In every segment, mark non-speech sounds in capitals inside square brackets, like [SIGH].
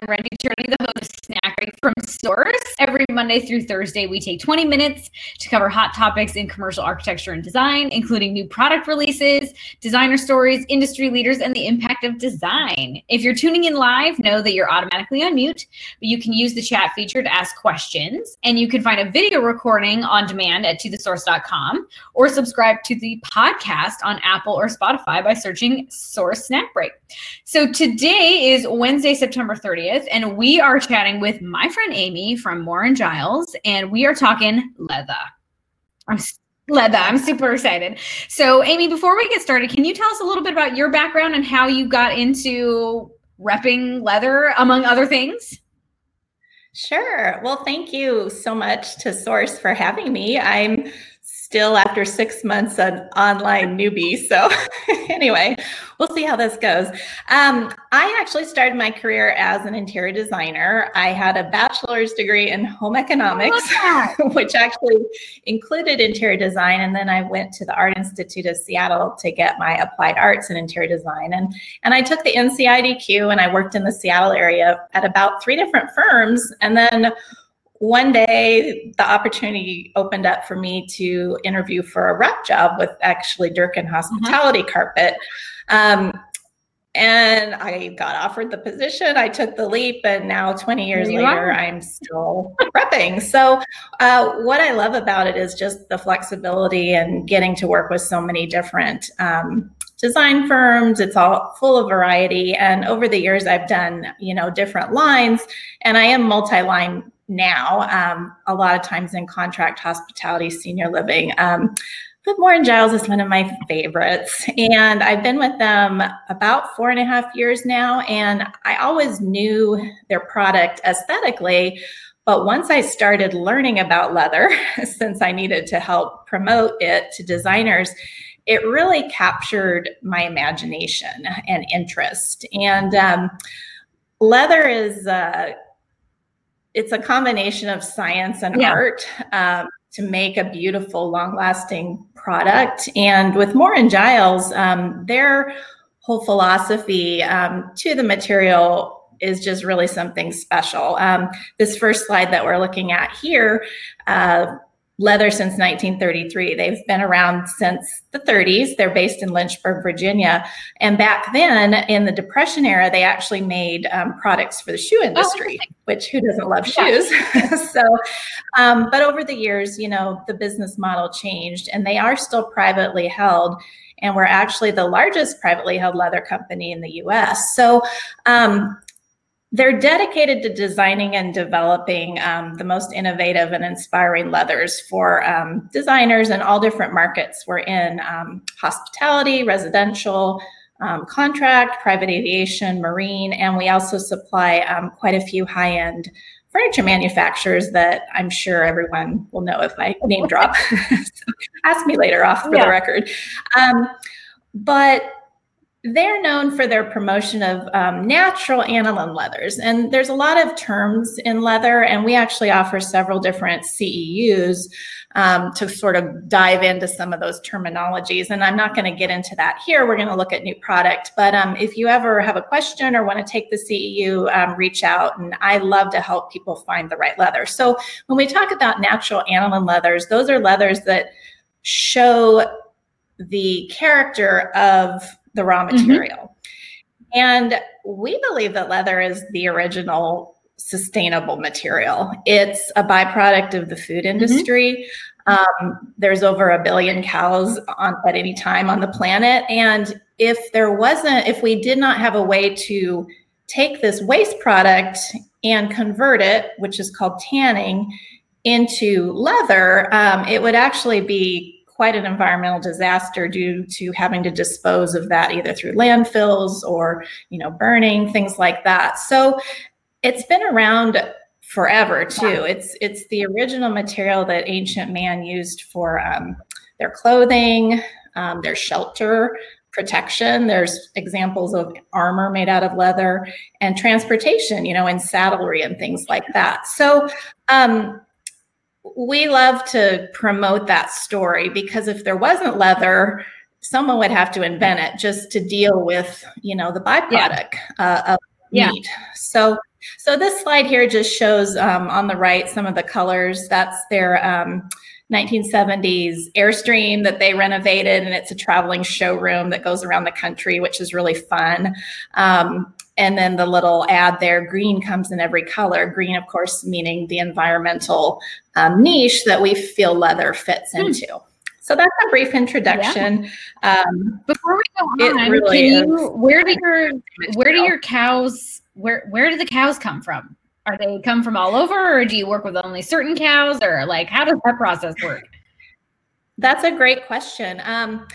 I'm Randy Tierney, the host of Snack Break from Source. Every Monday through Thursday, we take 20 minutes to cover hot topics in commercial architecture and design, including new product releases, designer stories, industry leaders, and the impact of design. If you're tuning in live, know that you're automatically on mute, but you can use the chat feature to ask questions. And you can find a video recording on demand at tothesource.com or subscribe to the podcast on Apple or Spotify by searching Source Snack Break. So today is Wednesday, September 30th, and we are chatting with my friend Amy from and Giles, and we are talking leather. I'm leather. I'm super excited. So, Amy, before we get started, can you tell us a little bit about your background and how you got into repping leather, among other things? Sure. Well, thank you so much to Source for having me. I'm still after six months an online newbie. So [LAUGHS] anyway, we'll see how this goes. Um, I actually started my career as an interior designer. I had a bachelor's degree in home economics, [LAUGHS] which actually included interior design. And then I went to the Art Institute of Seattle to get my applied arts in interior design. And, and I took the NCIDQ and I worked in the Seattle area at about three different firms. And then one day the opportunity opened up for me to interview for a rep job with actually Durkan Hospitality mm-hmm. Carpet. Um, and I got offered the position. I took the leap, and now 20 years later, are. I'm still repping. So, uh, what I love about it is just the flexibility and getting to work with so many different um, design firms. It's all full of variety. And over the years, I've done you know different lines, and I am multi-line now, um, a lot of times in contract hospitality, senior living. Um, but Moore Giles is one of my favorites. And I've been with them about four and a half years now. And I always knew their product aesthetically. But once I started learning about leather, [LAUGHS] since I needed to help promote it to designers, it really captured my imagination and interest. And um, leather is uh, it's a combination of science and yeah. art um, to make a beautiful, long-lasting product. And with Moore and Giles, um, their whole philosophy um, to the material is just really something special. Um, this first slide that we're looking at here. Uh, leather since 1933. They've been around since the 30s. They're based in Lynchburg, Virginia. And back then, in the Depression era, they actually made um, products for the shoe industry, oh, which who doesn't love shoes? [LAUGHS] so, um, but over the years, you know, the business model changed and they are still privately held. And we're actually the largest privately held leather company in the US. So, um, they're dedicated to designing and developing um, the most innovative and inspiring leathers for um, designers in all different markets. We're in um, hospitality, residential, um, contract, private aviation, marine, and we also supply um, quite a few high end furniture manufacturers that I'm sure everyone will know if I name drop. [LAUGHS] so ask me later off for yeah. the record. Um, but they're known for their promotion of um, natural aniline leathers. And there's a lot of terms in leather, and we actually offer several different CEUs um, to sort of dive into some of those terminologies. And I'm not going to get into that here. We're going to look at new product. But um, if you ever have a question or want to take the CEU, um, reach out. And I love to help people find the right leather. So when we talk about natural aniline leathers, those are leathers that show the character of the raw mm-hmm. material. Mm-hmm. And we believe that leather is the original sustainable material. It's a byproduct of the food mm-hmm. industry. Mm-hmm. Um, there's over a billion cows on at any time on the planet. And if there wasn't, if we did not have a way to take this waste product and convert it, which is called tanning, into leather, um, it would actually be quite an environmental disaster due to having to dispose of that either through landfills or you know burning things like that. So it's been around forever too. It's it's the original material that ancient man used for um, their clothing um, their shelter protection. There's examples of armor made out of leather and transportation you know in saddlery and things like that. So um, we love to promote that story because if there wasn't leather, someone would have to invent it just to deal with, you know, the byproduct yeah. uh, of yeah. meat. So So this slide here just shows um, on the right some of the colors. That's their um, 1970s Airstream that they renovated, and it's a traveling showroom that goes around the country, which is really fun. Um, and then the little ad there, green comes in every color. Green, of course, meaning the environmental um, niche that we feel leather fits hmm. into. So that's a brief introduction. Yeah. Um, Before we go on, really can you, where do your where do your cows where where do the cows come from? Are they come from all over, or do you work with only certain cows, or like how does that process work? That's a great question. Um,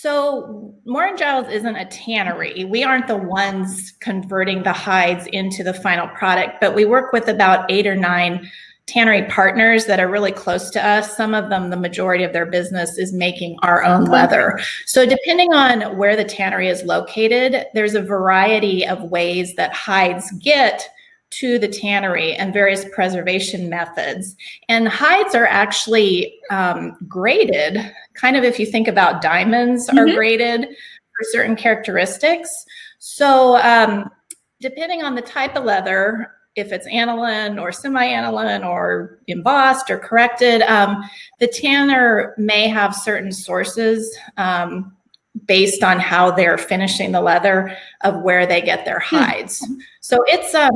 so Moore and Giles isn't a tannery. We aren't the ones converting the hides into the final product, but we work with about eight or nine tannery partners that are really close to us. Some of them, the majority of their business is making our own leather. So, depending on where the tannery is located, there's a variety of ways that hides get to the tannery and various preservation methods. And hides are actually um, graded, kind of if you think about diamonds mm-hmm. are graded for certain characteristics. So, um, depending on the type of leather, if it's aniline or semi-aniline or embossed or corrected, um, the tanner may have certain sources um, based on how they're finishing the leather of where they get their hmm. hides. So it's um,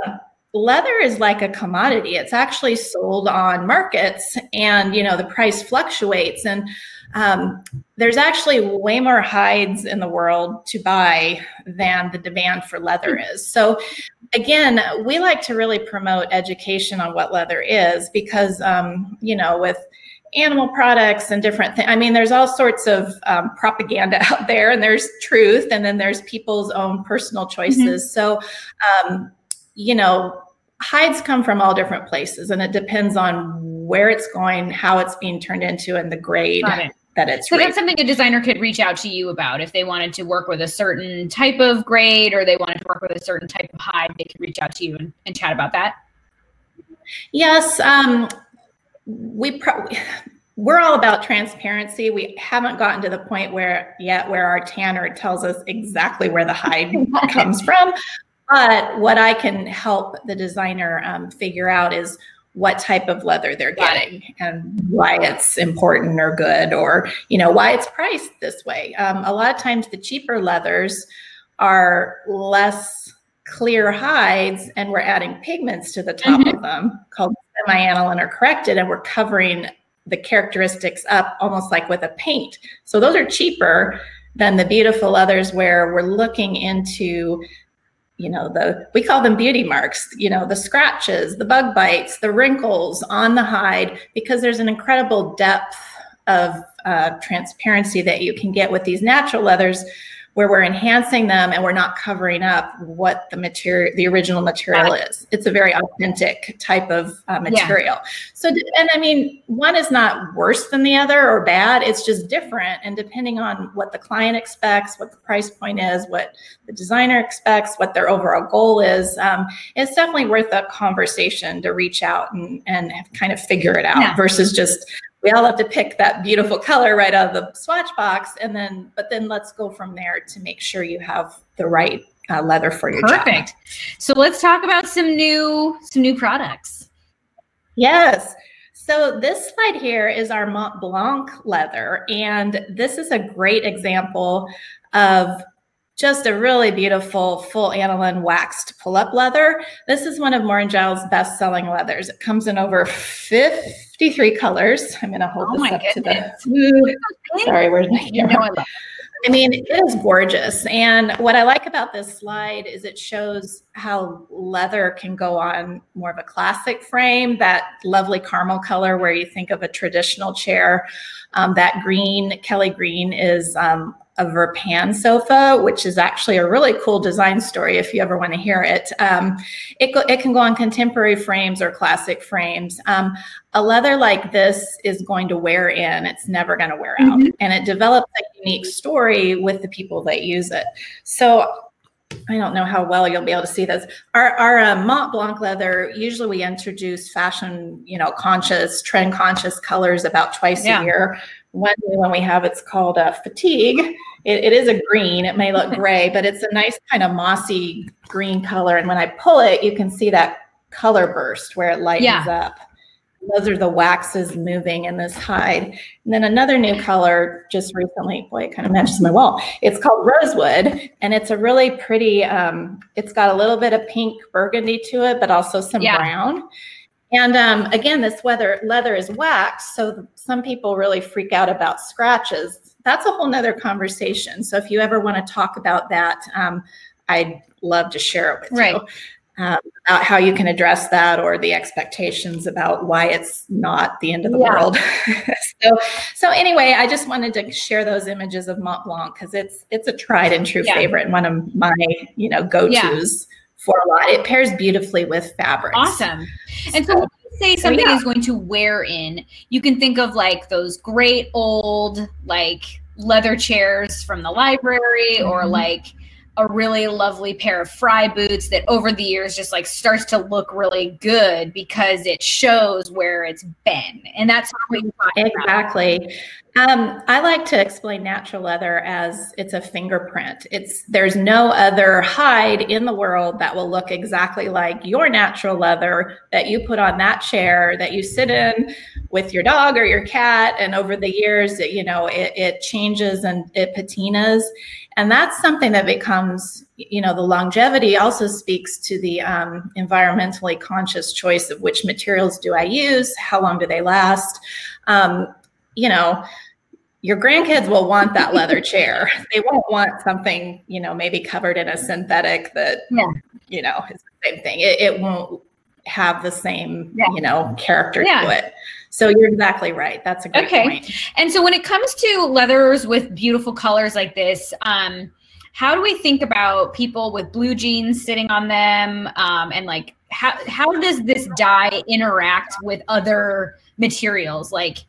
leather is like a commodity. It's actually sold on markets, and you know the price fluctuates. And um, there's actually way more hides in the world to buy than the demand for leather hmm. is. So again, we like to really promote education on what leather is because um, you know with animal products and different things. I mean, there's all sorts of um, propaganda [LAUGHS] out there, and there's truth, and then there's people's own personal choices. Mm-hmm. So, um, you know, hides come from all different places and it depends on where it's going, how it's being turned into, and the grade that it's. So that's something a designer could reach out to you about if they wanted to work with a certain type of grade or they wanted to work with a certain type of hide. They could reach out to you and, and chat about that. Yes, um, we. Pro- we're all about transparency. We haven't gotten to the point where yet where our tanner tells us exactly where the hide [LAUGHS] comes from. But what I can help the designer um, figure out is what type of leather they're getting and why it's important or good or you know why it's priced this way. Um, a lot of times the cheaper leathers are less clear hides and we're adding pigments to the top mm-hmm. of them called semi-aniline or corrected and we're covering the characteristics up almost like with a paint. So those are cheaper than the beautiful leathers where we're looking into you know the we call them beauty marks you know the scratches the bug bites the wrinkles on the hide because there's an incredible depth of uh, transparency that you can get with these natural leathers where we're enhancing them and we're not covering up what the material the original material is it's a very authentic type of uh, material yeah. so and i mean one is not worse than the other or bad it's just different and depending on what the client expects what the price point is what the designer expects what their overall goal is um, it's definitely worth a conversation to reach out and, and kind of figure it out yeah. versus just we all have to pick that beautiful color right out of the swatch box and then but then let's go from there to make sure you have the right uh, leather for your perfect. Job. so let's talk about some new some new products. Yes. So this slide here is our Mont Blanc leather, and this is a great example of just a really beautiful full aniline waxed pull-up leather. This is one of Moore Giles' best-selling leathers. It comes in over 53 colors. I'm going to hold oh this up goodness. to the. Sorry, where's my camera? I, I mean, it is gorgeous. And what I like about this slide is it shows how leather can go on more of a classic frame, that lovely caramel color where you think of a traditional chair. Um, that green, Kelly green, is um, a Verpan sofa, which is actually a really cool design story if you ever want to hear it. Um, it, it can go on contemporary frames or classic frames. Um, a leather like this is going to wear in, it's never going to wear out. Mm-hmm. And it develops a unique story with the people that use it. So I don't know how well you'll be able to see this. Our, our uh, Mont Blanc leather, usually we introduce fashion, you know, conscious, trend conscious colors about twice yeah. a year one new one we have, it's called uh, Fatigue. It, it is a green. It may look [LAUGHS] gray, but it's a nice kind of mossy green color. And when I pull it, you can see that color burst where it lightens yeah. up. Those are the waxes moving in this hide. And then another new color just recently, boy, it kind of matches my wall. It's called Rosewood, and it's a really pretty, um, it's got a little bit of pink burgundy to it, but also some yeah. brown. And um, again, this weather, leather is wax, so some people really freak out about scratches. That's a whole nother conversation. So if you ever want to talk about that, um, I'd love to share it with right. you um, about how you can address that or the expectations about why it's not the end of the yeah. world. [LAUGHS] so, so anyway, I just wanted to share those images of Mont Blanc because it's it's a tried and true yeah. favorite and one of my you know go tos. Yeah. For a lot, it pairs beautifully with fabrics. Awesome. And so, so say something is going to wear in, you can think of like those great old like leather chairs from the library mm-hmm. or like a really lovely pair of Frye boots that over the years just like starts to look really good because it shows where it's been. And that's Exactly. Um, I like to explain natural leather as it's a fingerprint. It's there's no other hide in the world that will look exactly like your natural leather that you put on that chair that you sit in with your dog or your cat. And over the years, you know, it, it changes and it patinas and that's something that becomes you know the longevity also speaks to the um, environmentally conscious choice of which materials do i use how long do they last um, you know your grandkids will want that leather [LAUGHS] chair they won't want something you know maybe covered in a synthetic that yeah. you know is the same thing it, it won't have the same yeah. you know character yeah. to it so you're exactly right. That's a great okay. point. And so when it comes to leathers with beautiful colors like this, um, how do we think about people with blue jeans sitting on them? Um, and like, how, how does this dye interact with other materials? Like,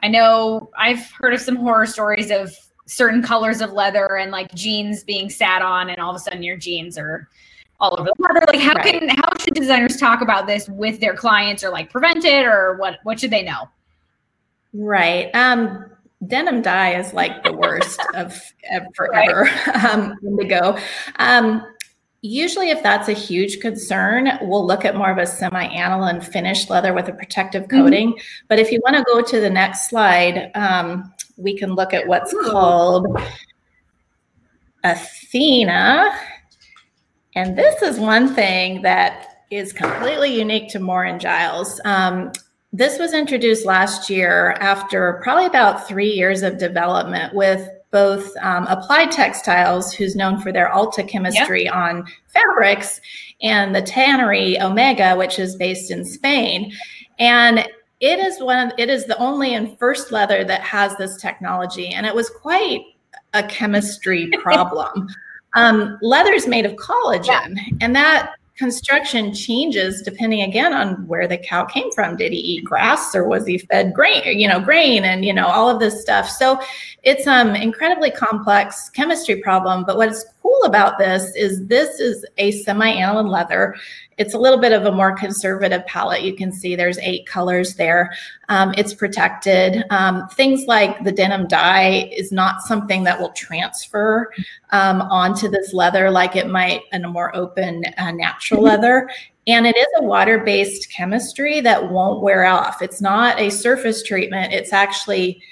I know I've heard of some horror stories of certain colors of leather and like jeans being sat on, and all of a sudden your jeans are all over the leather. Like how right. can how should designers talk about this with their clients or like prevent it or what what should they know? Right. Um denim dye is like the worst [LAUGHS] of, of forever right. [LAUGHS] um, indigo. Um, usually, if that's a huge concern, we'll look at more of a semi-aniline finished leather with a protective mm-hmm. coating. Mm-hmm. But if you want to go to the next slide, um, we can look at what's Ooh. called Athena. And this is one thing that is completely unique to Moore and Giles. Um, this was introduced last year after probably about three years of development with both um, Applied Textiles, who's known for their Alta chemistry yep. on fabrics, and the tannery Omega, which is based in Spain. And it is one of it is the only and first leather that has this technology, and it was quite a chemistry [LAUGHS] problem. Um, leather is made of collagen, yeah. and that construction changes depending again on where the cow came from. Did he eat grass or was he fed grain, you know, grain and you know all of this stuff. So it's um incredibly complex chemistry problem. But what's cool about this is this is a semi-aniline leather. It's a little bit of a more conservative palette. You can see there's eight colors there. Um, it's protected. Um, things like the denim dye is not something that will transfer um, onto this leather like it might in a more open uh, natural leather. And it is a water based chemistry that won't wear off. It's not a surface treatment, it's actually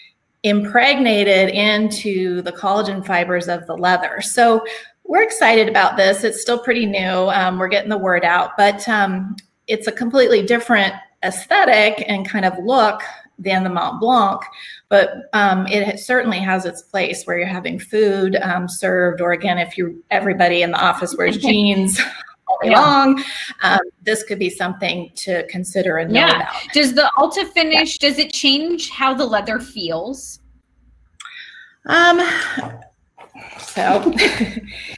impregnated into the collagen fibers of the leather. So we're excited about this. It's still pretty new. Um, we're getting the word out, but um, it's a completely different aesthetic and kind of look than the Mont Blanc. But um, it certainly has its place where you're having food um, served, or again, if you everybody in the office wears [LAUGHS] jeans. all day yeah. long. Um, this could be something to consider and know yeah. about. Does the Alta finish? Yeah. Does it change how the leather feels? Um, so [LAUGHS]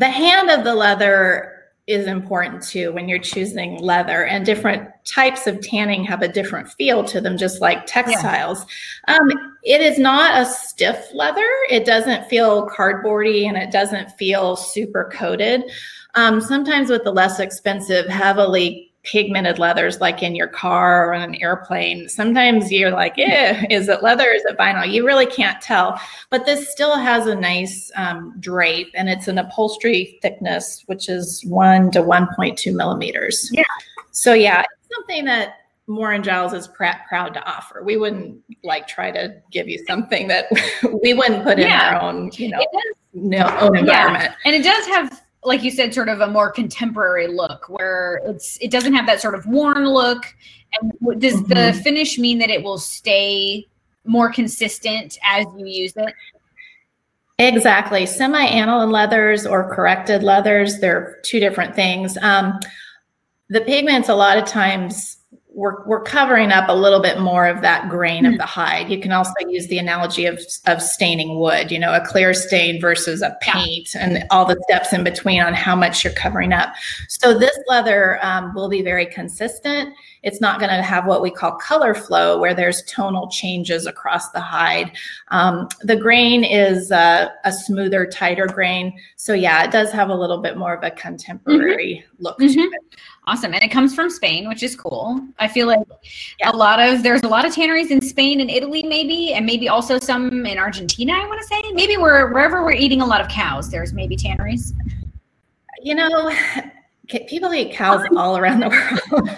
the hand of the leather is important too when you're choosing leather and different types of tanning have a different feel to them just like textiles. Yeah. um, it is not a stiff leather. It doesn't feel cardboardy and it doesn't feel super coated. Um, sometimes with the less expensive heavily pigmented leathers like in your car or on an airplane sometimes you're like eh is it leather is it vinyl you really can't tell but this still has a nice um, drape and it's an upholstery thickness which is 1 to 1.2 millimeters Yeah. so yeah it's something that Moore and Giles is pr- proud to offer. We wouldn't like try to give you something that [LAUGHS] we wouldn't put in Yeah. our own, you know, no, own environment. And it does have, like you said, sort of a more contemporary look where it's it doesn't have that sort of worn look. And does the Mhm. finish mean that it will stay more consistent as you use it? Exactly. Semi-aniline leathers or corrected leathers, they're two different things. Um, the pigments, a lot of times, we're, we're covering up a little bit more of that grain of the hide. You can also use the analogy of, of staining wood, you know, a clear stain versus a paint and all the steps in between on how much you're covering up. So this leather um, will be very consistent. It's not going to have what we call color flow, where there's tonal changes across the hide. Um, the grain is uh, a smoother, tighter grain. So yeah, it does have a little bit more of a contemporary look to Mhm. it. Awesome. And it comes from Spain, which is cool. I feel like Yeah. a lot of there's a lot of tanneries in Spain and Italy, maybe, and maybe also some in Argentina, I want to say. Maybe we're wherever we're eating a lot of cows, there's maybe tanneries. You know, people eat cows all around the [LAUGHS] world.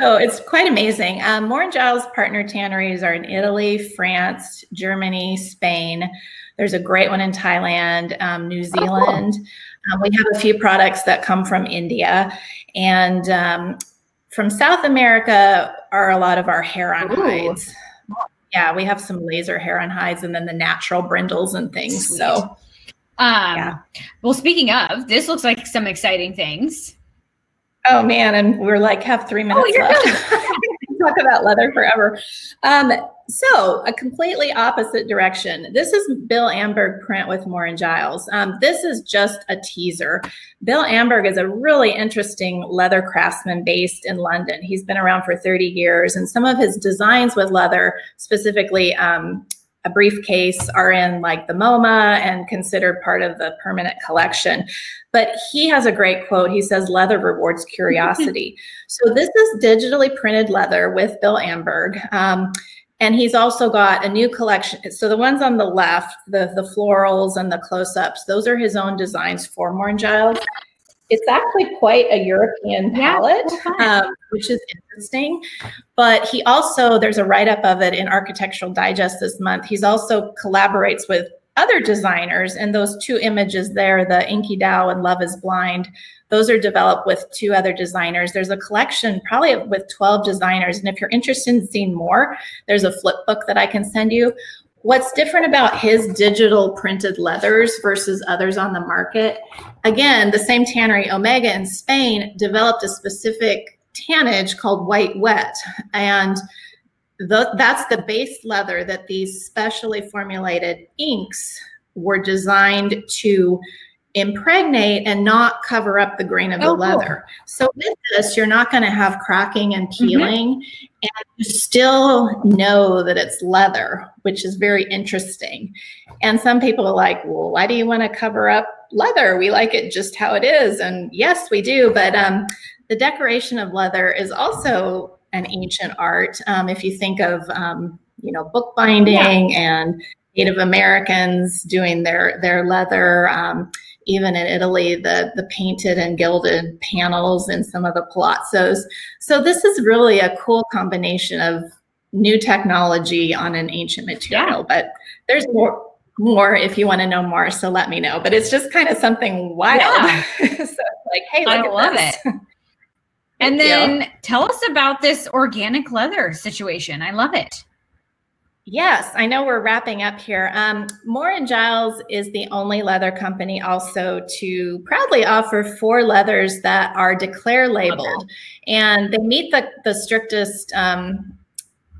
so it's quite amazing. Um, Moore and Giles partner tanneries are in Italy, France, Germany, Spain. There's a great one in Thailand, um, New cool. Zealand. Um, we have a few products that come from India. And um, from South America are a lot of our hair on Ooh. hides. Yeah, we have some laser hair on hides and then the natural brindles and things. Sweet. So Um Yeah. well speaking of, this looks like some exciting things. Oh man, and we're like have three minutes Oh, left. [LAUGHS] Talk about leather forever. Um, so a completely opposite direction. This is Bill Amberg print with Moore and Giles. Um, this is just a teaser. Bill Amberg is a really interesting leather craftsman based in London. He's been around for 30 years, and some of his designs with leather, specifically um, a briefcase, are in like the MoMA and considered part of the permanent collection. But he has a great quote. He says, Leather rewards curiosity. [LAUGHS] so this is digitally printed leather with Bill Amberg. Um, and he's also got a new collection. So the ones on the left, the, the florals and the close-ups, those are his own designs for Moore and Giles. It's actually quite a European palette, fun. um, which is interesting. But he also, there's a write-up of it in Architectural Digest this month. He's also collaborates with other designers and those two images there the inky dow and love is blind those are developed with two other designers there's a collection probably with 12 designers and if you're interested in seeing more there's a flip book that i can send you what's different about his digital printed leathers versus others on the market? Again the same tannery omega in spain developed a specific tannage called white wet. And the, that's the base leather that these specially formulated inks were designed to impregnate and not cover up the grain of the Oh, cool. leather. So with this, you're not going to have cracking and peeling, and you still know that it's leather, which is very interesting. And some people are like, "Well, why do you want to cover up leather? We like it just how it is." And yes, we do, but um, the decoration of leather is also an ancient art. Um, if you think of, um, you know, bookbinding and Native Americans doing their their leather, um, even in Italy, the the painted and gilded panels in some of the palazzos. So this is really a cool combination of new technology on an ancient material. But there's more more if you want to know more. So let me know. But it's just kind of something wild. Yeah. [LAUGHS] so it's like, hey, look I at love this. it. [LAUGHS] And Thank you. then tell us about this organic leather situation. I love it. Yes, I know we're wrapping up here. Um, Moore and Giles is the only leather company also to proudly offer four leathers that are declare labeled, and they meet the the strictest, um,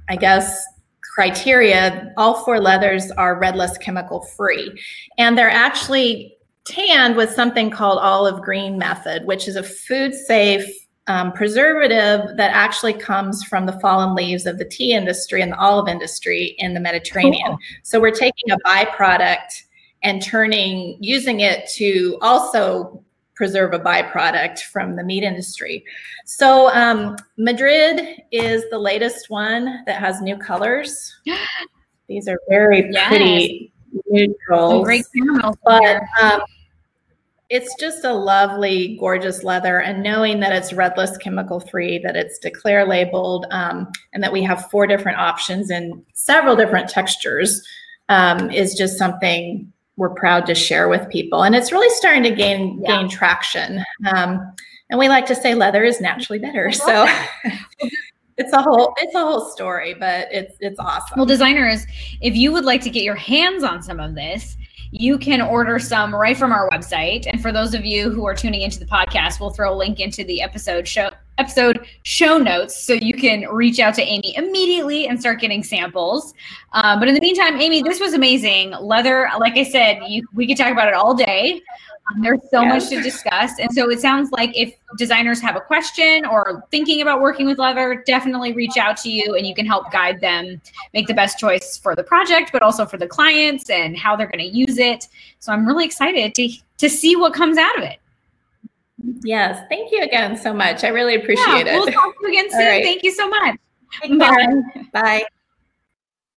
I guess, criteria. All four leathers are Red List chemical free, and they're actually tanned with something called olive green method, which is a food safe um, preservative that actually comes from the fallen leaves of the tea industry and the olive industry in the Mediterranean. Cool. So we're taking a byproduct and turning, using it to also preserve a byproduct from the meat industry. So um, Madrid is the latest one that has new colors. [GASPS] These are very yes. pretty neutrals. But um, it's just a lovely, gorgeous leather. And knowing that it's Red List, chemical free, that it's declare labeled, um, and that we have four different options in several different textures um, is just something we're proud to share with people. And it's really starting to gain yeah. gain traction. Um, and we like to say leather is naturally better. So [LAUGHS] it's a whole it's a whole story, but it's it's awesome. Well, designers, if you would like to get your hands on some of this, you can order some right from our website. And for those of you who are tuning into the podcast, we'll throw a link into the episode show episode show notes so you can reach out to Amy immediately and start getting samples. Um, but in the meantime, Amy, this was amazing. Leather, like I said, you, we could talk about it all day. Um, there's so much to discuss. And so it sounds like if designers have a question or thinking about working with leather, definitely reach out to you and you can help guide them make the best choice for the project, but also for the clients and how they're going to use it. So I'm really excited to, to see what comes out of it. Yes. Thank you again so much. I really appreciate yeah, it. We'll talk to you again [LAUGHS] soon. Right. Thank you so much. Bye. Bye.